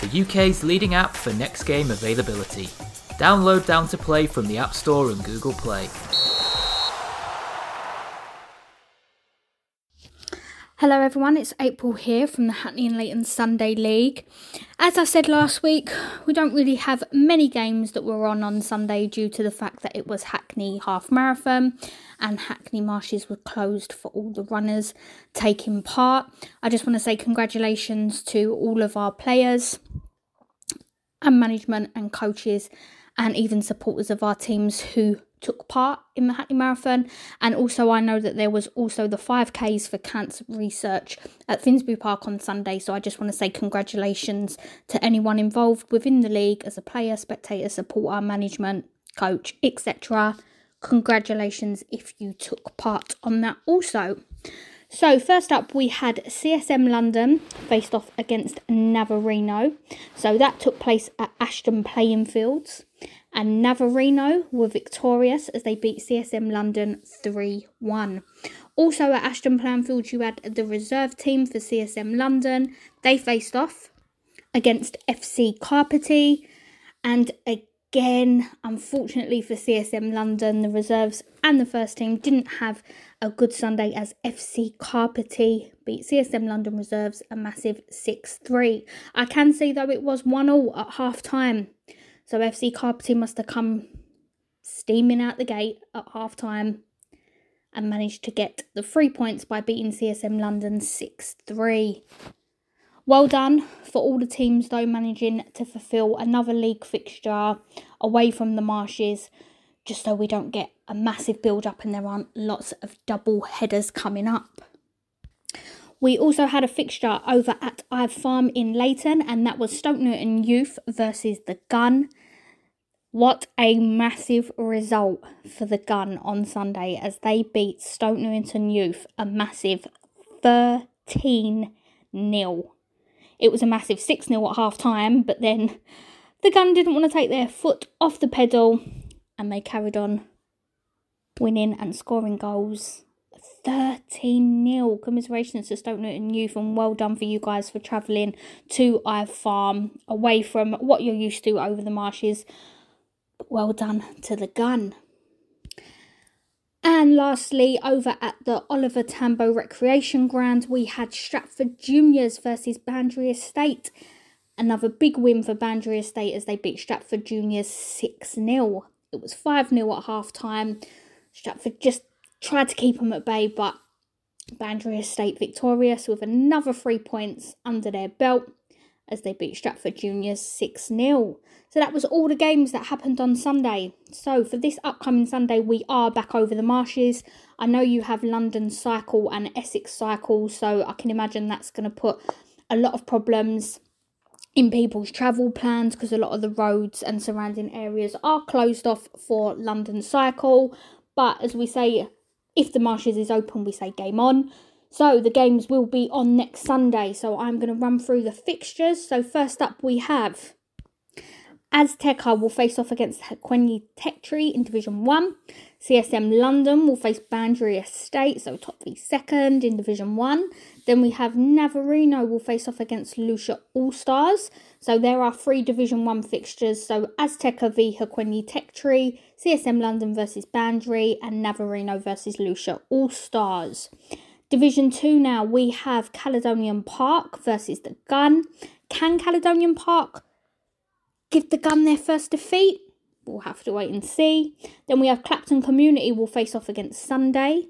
the UK's leading app for next game availability. Download Down to Play from the App Store and Google Play. Hello everyone, it's April here from the Hackney and Leyton Sunday League. As I said last week, we don't really have many games that were on on Sunday due to the fact that it was Hackney Half Marathon and Hackney Marshes were closed for all the runners taking part. I just want to say congratulations to all of our players and management and coaches and even supporters of our teams who took part in the Hackney Marathon. And also, I know that there was also the 5Ks for cancer research at Finsbury Park on Sunday. So I just want to say congratulations to anyone involved within the league as a player, spectator, supporter, management, coach, etc. Congratulations if you took part on that also. So, first up, we had CSM London faced off against Navarino. So, that took place at Ashton Playing Fields and Navarino were victorious as they beat CSM London 3 1. Also at Ashton Planfield, you had the reserve team for CSM London. They faced off against FC Carpety, and again, unfortunately for CSM London, the reserves and the first team didn't have a good Sunday as FC Carpety beat CSM London reserves a massive 6 3. I can see though it was 1 0 at half time so FC Carpety must have come steaming out the gate at half time and managed to get the three points by beating CSM London 6 3. Well done for all the teams, though, managing to fulfil another league fixture away from the marshes, just so we don't get a massive build up and there aren't lots of double headers coming up. We also had a fixture over at Ive Farm in Leyton, and that was Stoke Newington Youth versus the Gun. What a massive result for the Gun on Sunday as they beat Stoke Newington Youth a massive 13 0. It was a massive 6 0 at half time, but then the Gun didn't want to take their foot off the pedal and they carried on winning and scoring goals. 13 0. Commiserations to Stoke Newington Youth, and well done for you guys for travelling to Ive Farm away from what you're used to over the marshes well done to the gun. And lastly, over at the Oliver Tambo Recreation Ground, we had Stratford Juniors versus Bandry Estate. Another big win for Bandry Estate as they beat Stratford Juniors 6 0. It was 5 0 at half time. Stratford just tried to keep them at bay, but Bandry Estate victorious with another three points under their belt as they beat Stratford Juniors 6 0. So that was all the games that happened on Sunday. So for this upcoming Sunday, we are back over the marshes. I know you have London Cycle and Essex Cycle, so I can imagine that's going to put a lot of problems in people's travel plans because a lot of the roads and surrounding areas are closed off for London Cycle. But as we say, if the marshes is open, we say game on. So the games will be on next Sunday. So I'm going to run through the fixtures. So first up, we have Azteca will face off against Hukwenyi Tree in Division 1. CSM London will face Bandry Estate, so top v second in Division 1. Then we have Navarino will face off against Lucia All Stars. So there are three Division 1 fixtures. So Azteca v Hukwenyi Tree, CSM London versus Bandry, and Navarino versus Lucia All Stars. Division 2 now, we have Caledonian Park versus the Gun. Can Caledonian Park give the Gun their first defeat? We'll have to wait and see. Then we have Clapton Community will face off against Sunday.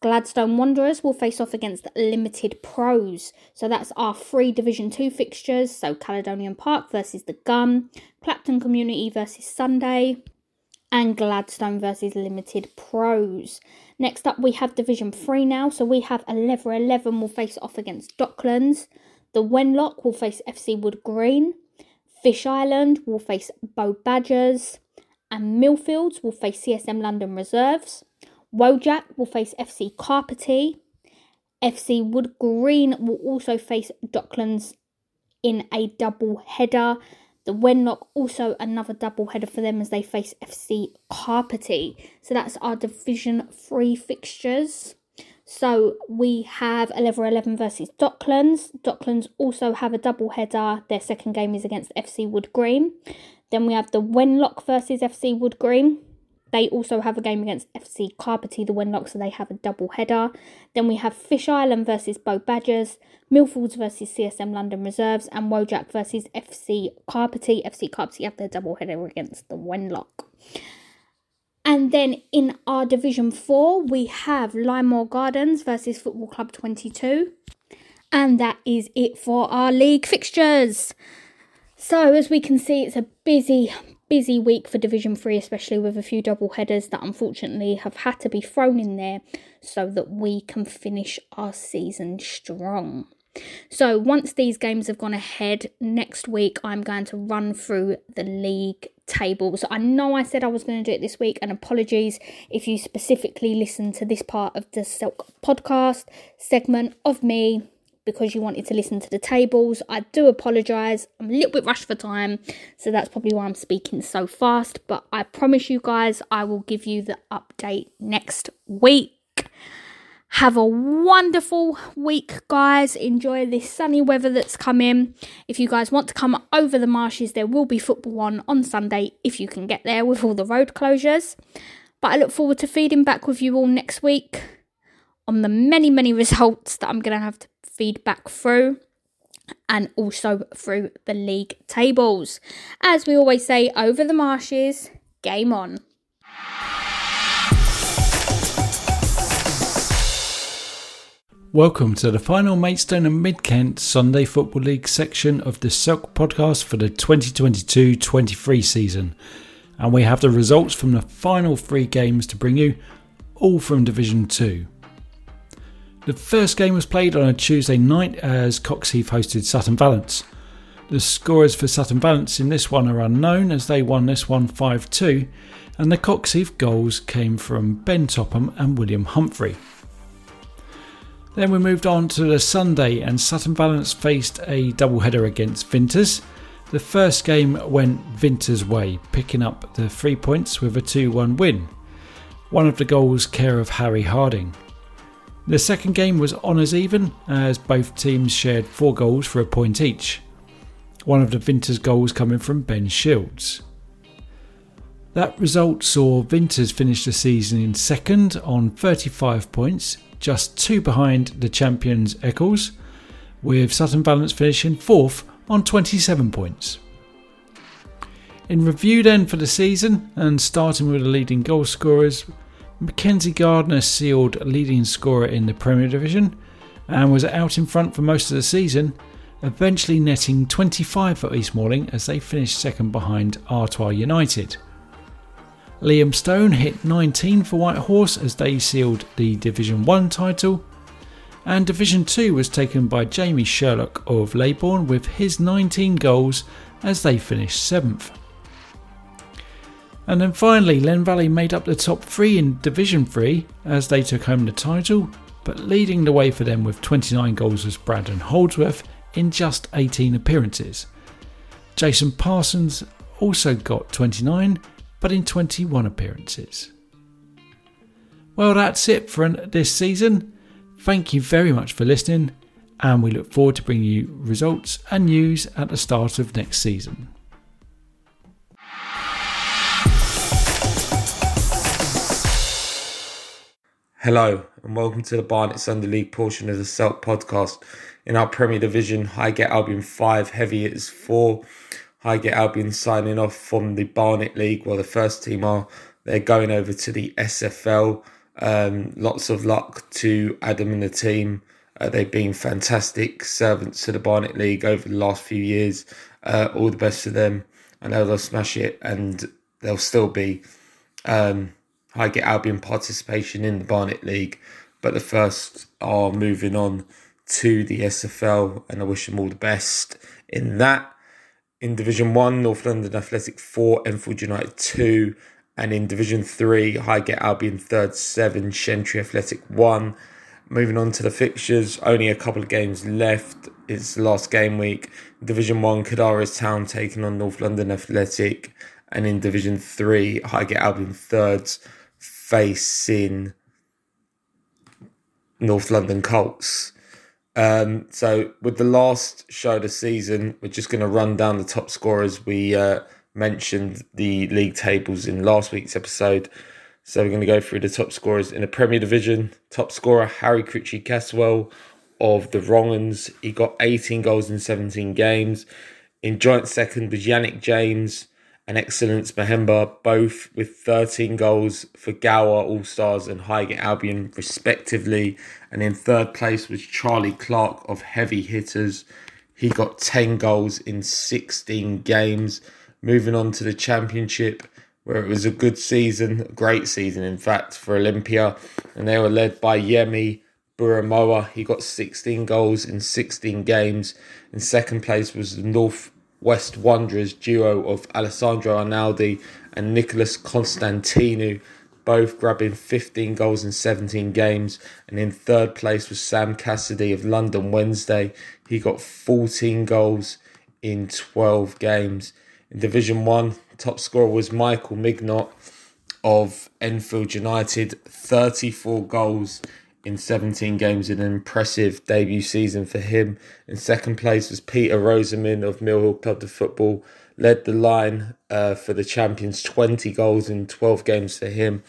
Gladstone Wanderers will face off against Limited Pros. So that's our three Division 2 fixtures. So Caledonian Park versus the Gun, Clapton Community versus Sunday, and Gladstone versus Limited Pros. Next up, we have Division 3 now. So we have 11 11 will face off against Docklands. The Wenlock will face FC Wood Green. Fish Island will face Bow Badgers. And Millfields will face CSM London Reserves. Wojak will face FC Carpety. FC Wood Green will also face Docklands in a double header. The Wenlock also another double header for them as they face FC Carpety. So that's our Division 3 fixtures. So we have 11 11 versus Docklands. Docklands also have a double header. Their second game is against FC Wood Green. Then we have the Wenlock versus FC Wood Green. They also have a game against FC Carpety, the Wenlock, so they have a double header. Then we have Fish Island versus Bow Badgers, Millfields versus CSM London Reserves, and Wojak versus FC Carpety. FC Carpety have their double header against the Wenlock. And then in our Division 4, we have Lynemore Gardens versus Football Club 22. And that is it for our league fixtures. So, as we can see, it's a busy, busy week for Division 3, especially with a few double headers that unfortunately have had to be thrown in there so that we can finish our season strong. So, once these games have gone ahead, next week I'm going to run through the league tables. I know I said I was going to do it this week, and apologies if you specifically listen to this part of the Silk podcast segment of me because you wanted to listen to the tables. I do apologise. I'm a little bit rushed for time, so that's probably why I'm speaking so fast. But I promise you guys, I will give you the update next week. Have a wonderful week, guys. Enjoy this sunny weather that's coming. If you guys want to come over the marshes, there will be football on on Sunday if you can get there with all the road closures. But I look forward to feeding back with you all next week on the many, many results that I'm going to have to feedback through and also through the league tables. As we always say, over the marshes, game on. Welcome to the final Maidstone and Mid Kent Sunday Football League section of the Silk podcast for the 2022 23 season. And we have the results from the final three games to bring you, all from Division 2. The first game was played on a Tuesday night as Coxheath hosted Sutton Valence. The scorers for Sutton Valence in this one are unknown as they won this one 5 2, and the Coxheath goals came from Ben Topham and William Humphrey. Then we moved on to the Sunday, and Sutton Valence faced a doubleheader against Vinters. The first game went Vinters' way, picking up the three points with a 2 1 win. One of the goals care of Harry Harding. The second game was honours even, as both teams shared four goals for a point each. One of the Vinters goals coming from Ben Shields. That result saw Vinters finish the season in second on 35 points, just two behind the champions Eccles, with Sutton Valence finishing fourth on 27 points. In review then for the season, and starting with the leading goal scorers, Mackenzie Gardner sealed leading scorer in the Premier Division and was out in front for most of the season, eventually netting 25 for East Malling as they finished second behind Artois United. Liam Stone hit 19 for Whitehorse as they sealed the Division 1 title, and Division 2 was taken by Jamie Sherlock of Leybourne with his 19 goals as they finished 7th. And then finally, Len Valley made up the top three in Division 3 as they took home the title, but leading the way for them with 29 goals was Brandon Holdsworth in just 18 appearances. Jason Parsons also got 29, but in 21 appearances. Well, that's it for this season. Thank you very much for listening, and we look forward to bringing you results and news at the start of next season. Hello, and welcome to the Barnet Sunday League portion of the Celt podcast. In our Premier Division, Highgate Albion 5, Heavy is 4. Highgate Albion signing off from the Barnet League, while the first team are. They're going over to the SFL. Um, lots of luck to Adam and the team. Uh, they've been fantastic servants to the Barnet League over the last few years. Uh, all the best to them. I know they'll smash it and they'll still be. Um, Highgate Albion participation in the Barnet League, but the first are moving on to the SFL, and I wish them all the best in that. In Division 1, North London Athletic 4, Enfield United 2, and in Division 3, Highgate Albion 3rd 7, Shentry Athletic 1. Moving on to the fixtures, only a couple of games left. It's last game week. Division 1, Kadares Town taking on North London Athletic. And in Division 3, Highgate Albion thirds facing North London Colts. Um, so, with the last show of the season, we're just going to run down the top scorers. We uh, mentioned the league tables in last week's episode. So, we're going to go through the top scorers in the Premier Division. Top scorer, Harry Critchley Caswell of the Wrong'uns. He got 18 goals in 17 games. In joint second was Yannick James and Excellence Mahemba, both with 13 goals for Gower All Stars and Highgate Albion, respectively. And in third place was Charlie Clark of Heavy Hitters. He got 10 goals in 16 games. Moving on to the Championship, where it was a good season, a great season, in fact, for Olympia. And they were led by Yemi Buramoa. He got 16 goals in 16 games. In second place was the North West Wanderers duo of Alessandro Arnaldi and Nicholas Constantinou, both grabbing 15 goals in 17 games. And in third place was Sam Cassidy of London Wednesday. He got 14 goals in 12 games. In Division 1, top scorer was Michael Mignot of Enfield United, 34 goals in 17 games in an impressive debut season for him. In second place was Peter Roseman of Mill Hill Club of Football, led the line uh, for the champions, 20 goals in 12 games for him.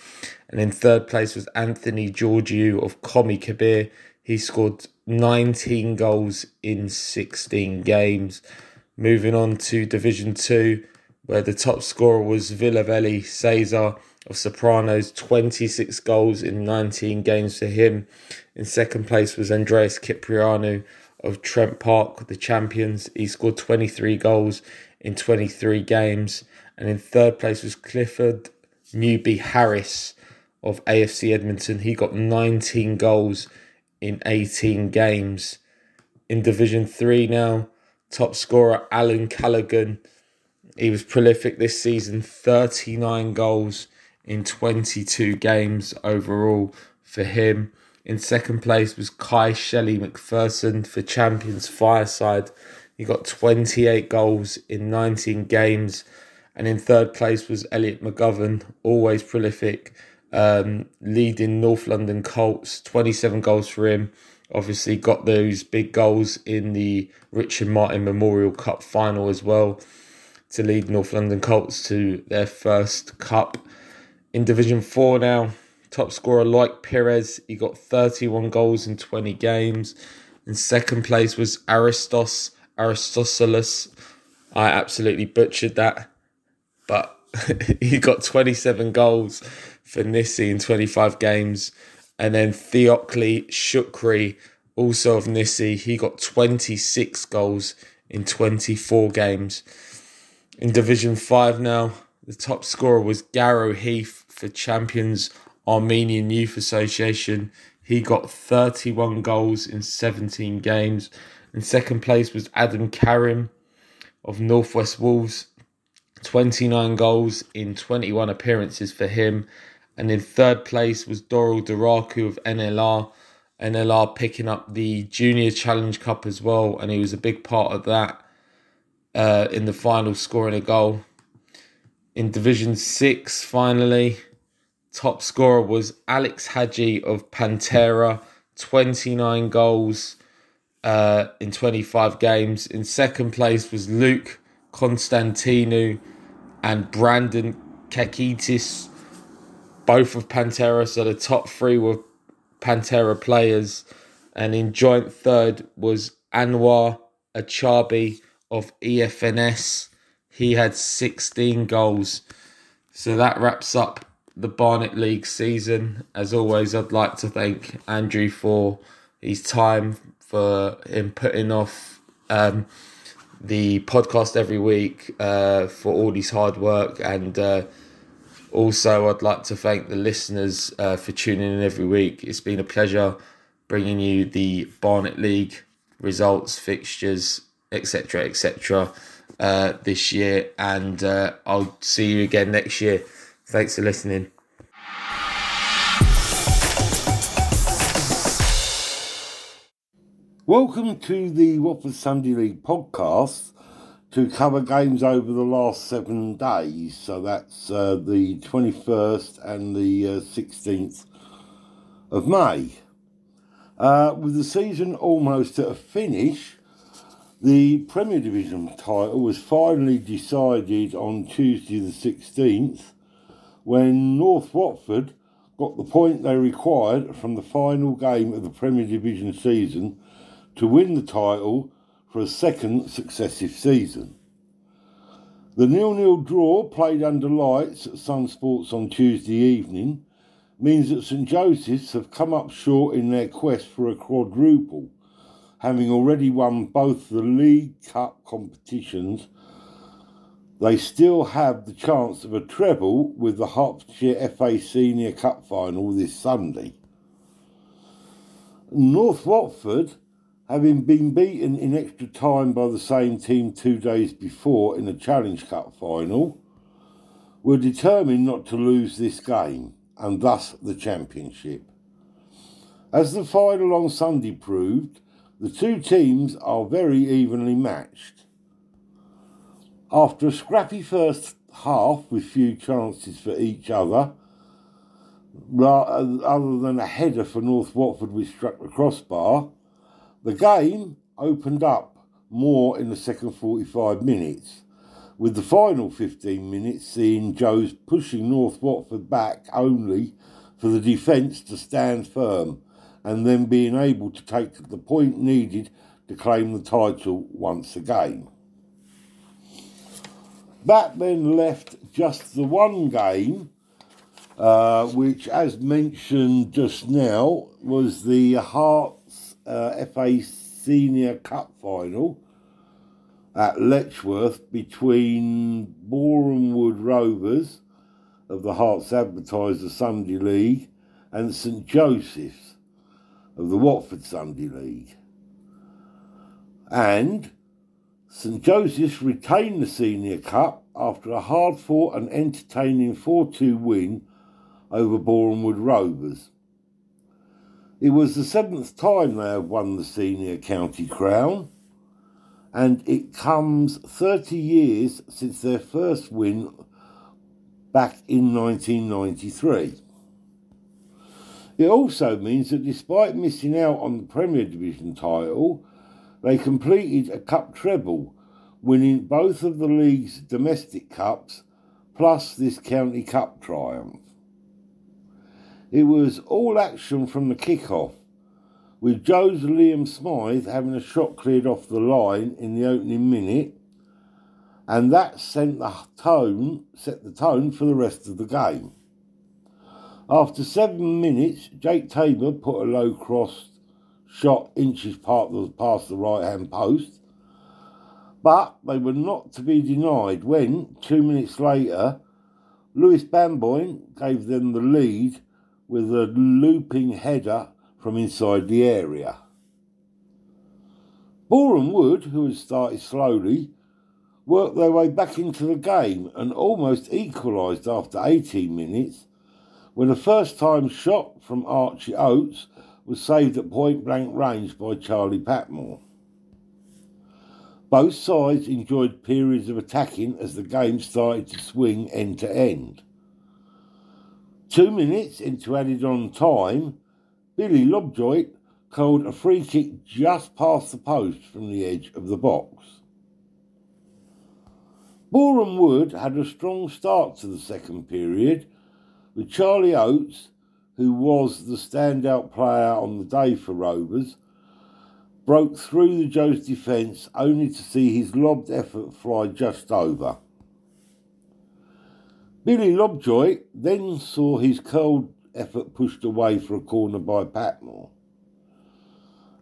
And in third place was Anthony Georgiou of Comi Kabir. He scored 19 goals in 16 games. Moving on to Division 2, where the top scorer was Villavelli Cesar of Sopranos, 26 goals in 19 games for him. In second place was Andreas Cipriano of Trent Park, the champions. He scored 23 goals in 23 games. And in third place was Clifford Newby Harris of AFC Edmonton. He got 19 goals in 18 games. In Division 3 now, top scorer Alan Callaghan. He was prolific this season, 39 goals in 22 games overall for him. In second place was Kai Shelley McPherson for Champions Fireside. He got 28 goals in 19 games. And in third place was Elliot McGovern, always prolific, um, leading North London Colts, 27 goals for him. Obviously, got those big goals in the Richard Martin Memorial Cup final as well to lead North London Colts to their first cup in Division 4 now. Top scorer like Perez, he got 31 goals in 20 games. In second place was Aristos Aristoteles. I absolutely butchered that, but he got 27 goals for Nissi in 25 games. And then Theokli Shukri, also of Nissi, he got 26 goals in 24 games. In Division 5 now, the top scorer was Garrow Heath for Champions Armenian Youth Association. He got 31 goals in 17 games. In second place was Adam Karim of Northwest Wolves. 29 goals in 21 appearances for him. And in third place was Doral Duraku of NLR. NLR picking up the Junior Challenge Cup as well, and he was a big part of that uh, in the final, scoring a goal. In Division 6, finally, top scorer was Alex Hadji of Pantera, 29 goals uh, in 25 games. In second place was Luke Constantinou and Brandon Kakitis, both of Pantera. So the top three were Pantera players. And in joint third was Anwar Achabi of EFNS he had 16 goals. So that wraps up the Barnet League season. As always, I'd like to thank Andrew for his time, for him putting off um, the podcast every week, uh, for all his hard work. And uh, also, I'd like to thank the listeners uh, for tuning in every week. It's been a pleasure bringing you the Barnet League results, fixtures, etc., etc. Uh, this year, and uh, I'll see you again next year. Thanks for listening. Welcome to the Watford Sunday League podcast to cover games over the last seven days. So that's uh, the 21st and the uh, 16th of May. Uh, with the season almost at a finish, the Premier Division title was finally decided on Tuesday the 16th when North Watford got the point they required from the final game of the Premier Division season to win the title for a second successive season. The nil-nil draw played under lights at Sun Sports on Tuesday evening means that St Joseph's have come up short in their quest for a quadruple, having already won both the League Cup competitions. They still have the chance of a treble with the Hertfordshire FA Senior Cup final this Sunday. North Watford having been beaten in extra time by the same team two days before in the Challenge Cup final, were determined not to lose this game and thus the championship. As the final on Sunday proved, the two teams are very evenly matched. After a scrappy first half with few chances for each other, other than a header for North Watford which struck the crossbar, the game opened up more in the second 45 minutes, with the final 15 minutes seeing Joes pushing North Watford back only for the defence to stand firm and then being able to take the point needed to claim the title once again. That then left just the one game, uh, which, as mentioned just now, was the Herts uh, FA Senior Cup final at Letchworth between Boreham Wood Rovers of the Herts Advertiser Sunday League and St Joseph's of the Watford Sunday League. And St Joseph's retained the Senior Cup after a hard fought and entertaining 4 2 win over Wood Rovers. It was the seventh time they have won the senior county crown, and it comes 30 years since their first win back in 1993. It also means that despite missing out on the Premier Division title, they completed a cup treble, winning both of the league's domestic cups plus this county cup triumph. It was all action from the kick-off, with Joe's Liam Smythe having a shot cleared off the line in the opening minute, and that sent the tone, set the tone for the rest of the game. After seven minutes, Jake Tabor put a low cross shot inches past the right hand post, but they were not to be denied when, two minutes later, Lewis Bamboyne gave them the lead with a looping header from inside the area. Boreham Wood, who had started slowly, worked their way back into the game and almost equalised after 18 minutes when a first time shot from Archie Oates was saved at point blank range by Charlie Patmore. Both sides enjoyed periods of attacking as the game started to swing end to end. Two minutes into added on time, Billy Lobjoit called a free kick just past the post from the edge of the box. Boreham Wood had a strong start to the second period, with Charlie Oates, who was the standout player on the day for Rovers, broke through the Joe's defence only to see his lobbed effort fly just over. Billy Lobjoy then saw his curled effort pushed away for a corner by Patmore.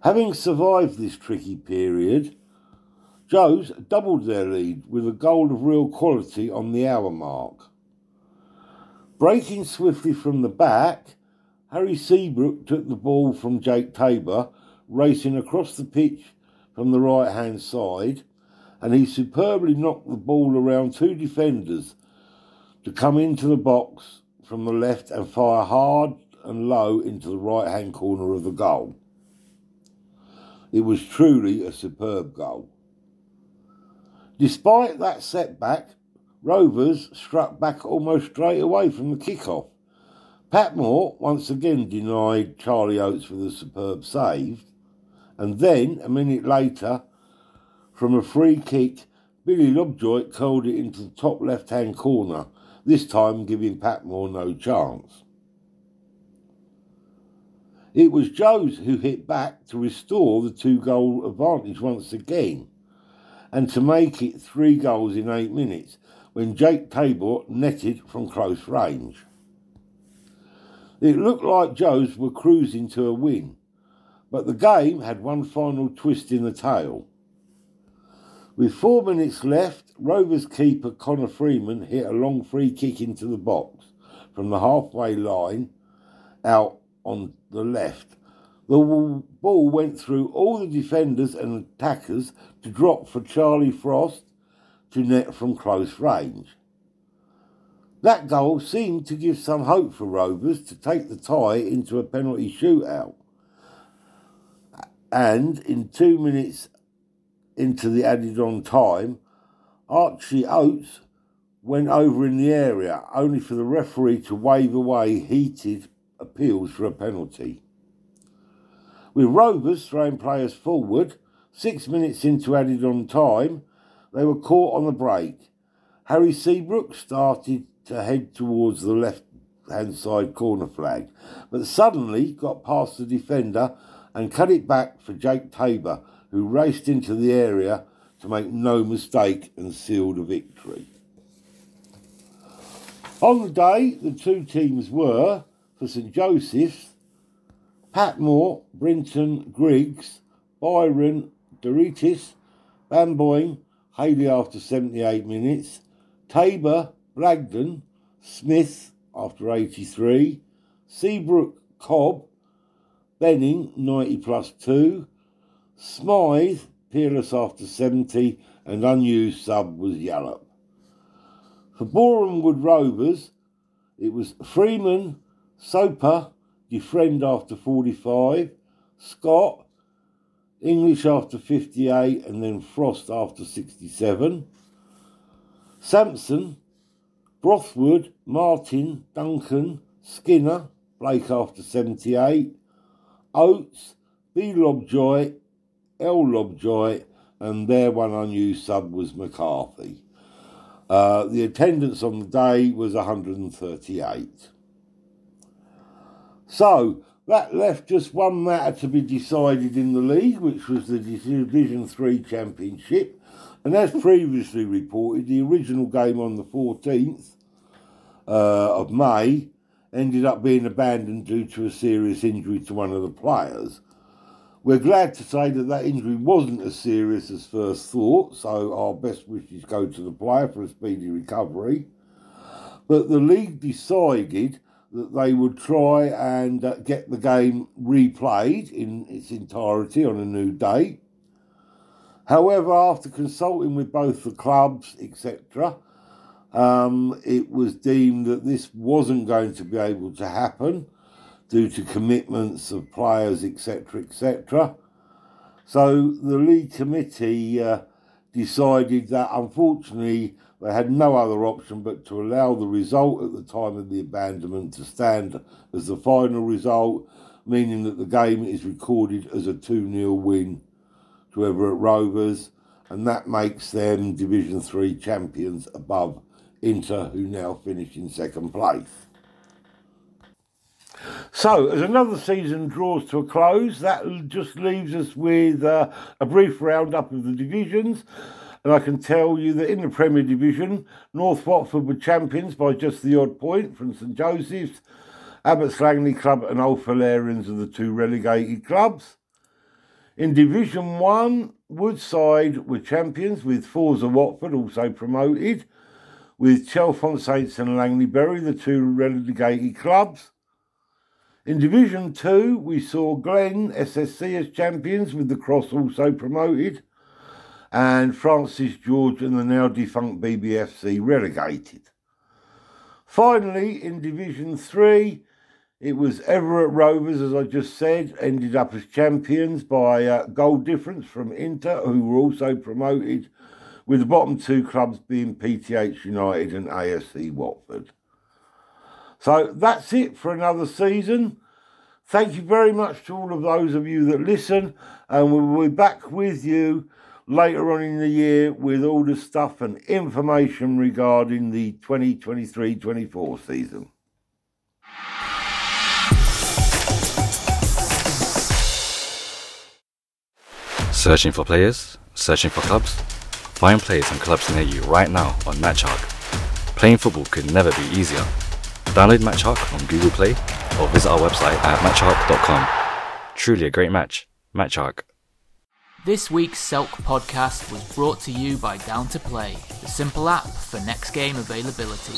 Having survived this tricky period, Joes doubled their lead with a goal of real quality on the hour mark. Breaking swiftly from the back, Harry Seabrook took the ball from Jake Tabor, racing across the pitch from the right hand side, and he superbly knocked the ball around two defenders to come into the box from the left and fire hard and low into the right hand corner of the goal. It was truly a superb goal. Despite that setback, Rovers struck back almost straight away from the kick-off. Patmore once again denied Charlie Oates with a superb save, and then, a minute later, from a free kick, Billy Lobjoit curled it into the top left hand corner, this time giving Patmore no chance. It was Joes who hit back to restore the two goal advantage once again and to make it three goals in eight minutes when Jake Tabor netted from close range. It looked like Joes were cruising to a win, but the game had one final twist in the tail. With four minutes left, Rovers keeper Connor Freeman hit a long free kick into the box from the halfway line out on the left. The ball went through all the defenders and attackers to drop for Charlie Frost to net from close range. That goal seemed to give some hope for Rovers to take the tie into a penalty shootout. And in two minutes into the added on time, Archie Oates went over in the area, only for the referee to wave away heated appeals for a penalty. With Rovers throwing players forward, six minutes into added on time, they were caught on the break. Harry Seabrook started to head towards the left hand side corner flag, but suddenly got past the defender and cut it back for Jake Tabor, who raced into the area to make no mistake and seal the victory. On the day, the two teams were, for St Joseph's, Patmore, Brinton, Griggs, Byron, Doritis, Bamboyne, Haley after 78 minutes, Tabor, Bragdon, Smith after 83, Seabrook, Cobb, Benning 90 plus 2, Smythe, peerless after 70, and unused sub was Yallop. For Boreham Wood Rovers, it was Freeman, Soper, Defriend after 45, Scott, English after 58, and then Frost after 67. Sampson, Brothwood, Martin, Duncan, Skinner, Blake after 78, Oates, B. Lobjoy, L. Lobjoy, and their one unused sub was McCarthy. Uh, the attendance on the day was 138. So that left just one matter to be decided in the league, which was the Division 3 Championship. And as previously reported, the original game on the 14th uh, of May ended up being abandoned due to a serious injury to one of the players. We're glad to say that that injury wasn't as serious as first thought, so our best wishes go to the player for a speedy recovery. But the league decided that they would try and uh, get the game replayed in its entirety on a new date. However, after consulting with both the clubs, etc., um, it was deemed that this wasn't going to be able to happen due to commitments of players, etc., etc. So the league committee uh, decided that unfortunately they had no other option but to allow the result at the time of the abandonment to stand as the final result, meaning that the game is recorded as a 2 0 win to Everett Rovers, and that makes them Division 3 champions above Inter, who now finish in second place. So, as another season draws to a close, that just leaves us with uh, a brief roundup of the divisions. And I can tell you that in the Premier Division, North Watford were champions by just the odd point from St Joseph's. Abbots Langley Club and Old Fullerians are the two relegated clubs. In Division 1, Woodside were champions with Forza Watford also promoted, with Chalfont Saints and Langley Bury the two relegated clubs. In Division 2, we saw Glen SSC as champions, with the Cross also promoted, and Francis George and the now defunct BBFC relegated. Finally, in Division 3, it was Everett Rovers, as I just said, ended up as champions by a goal difference from Inter, who were also promoted, with the bottom two clubs being PTH United and ASC Watford. So that's it for another season. Thank you very much to all of those of you that listen, and we'll be back with you later on in the year with all the stuff and information regarding the 2023 24 season. Searching for players? Searching for clubs? Find players and clubs near you right now on MatchHawk. Playing football could never be easier. Download MatchHawk on Google Play or visit our website at matchhawk.com. Truly a great match. MatchHawk. This week's Selk podcast was brought to you by Down to Play, the simple app for next game availability.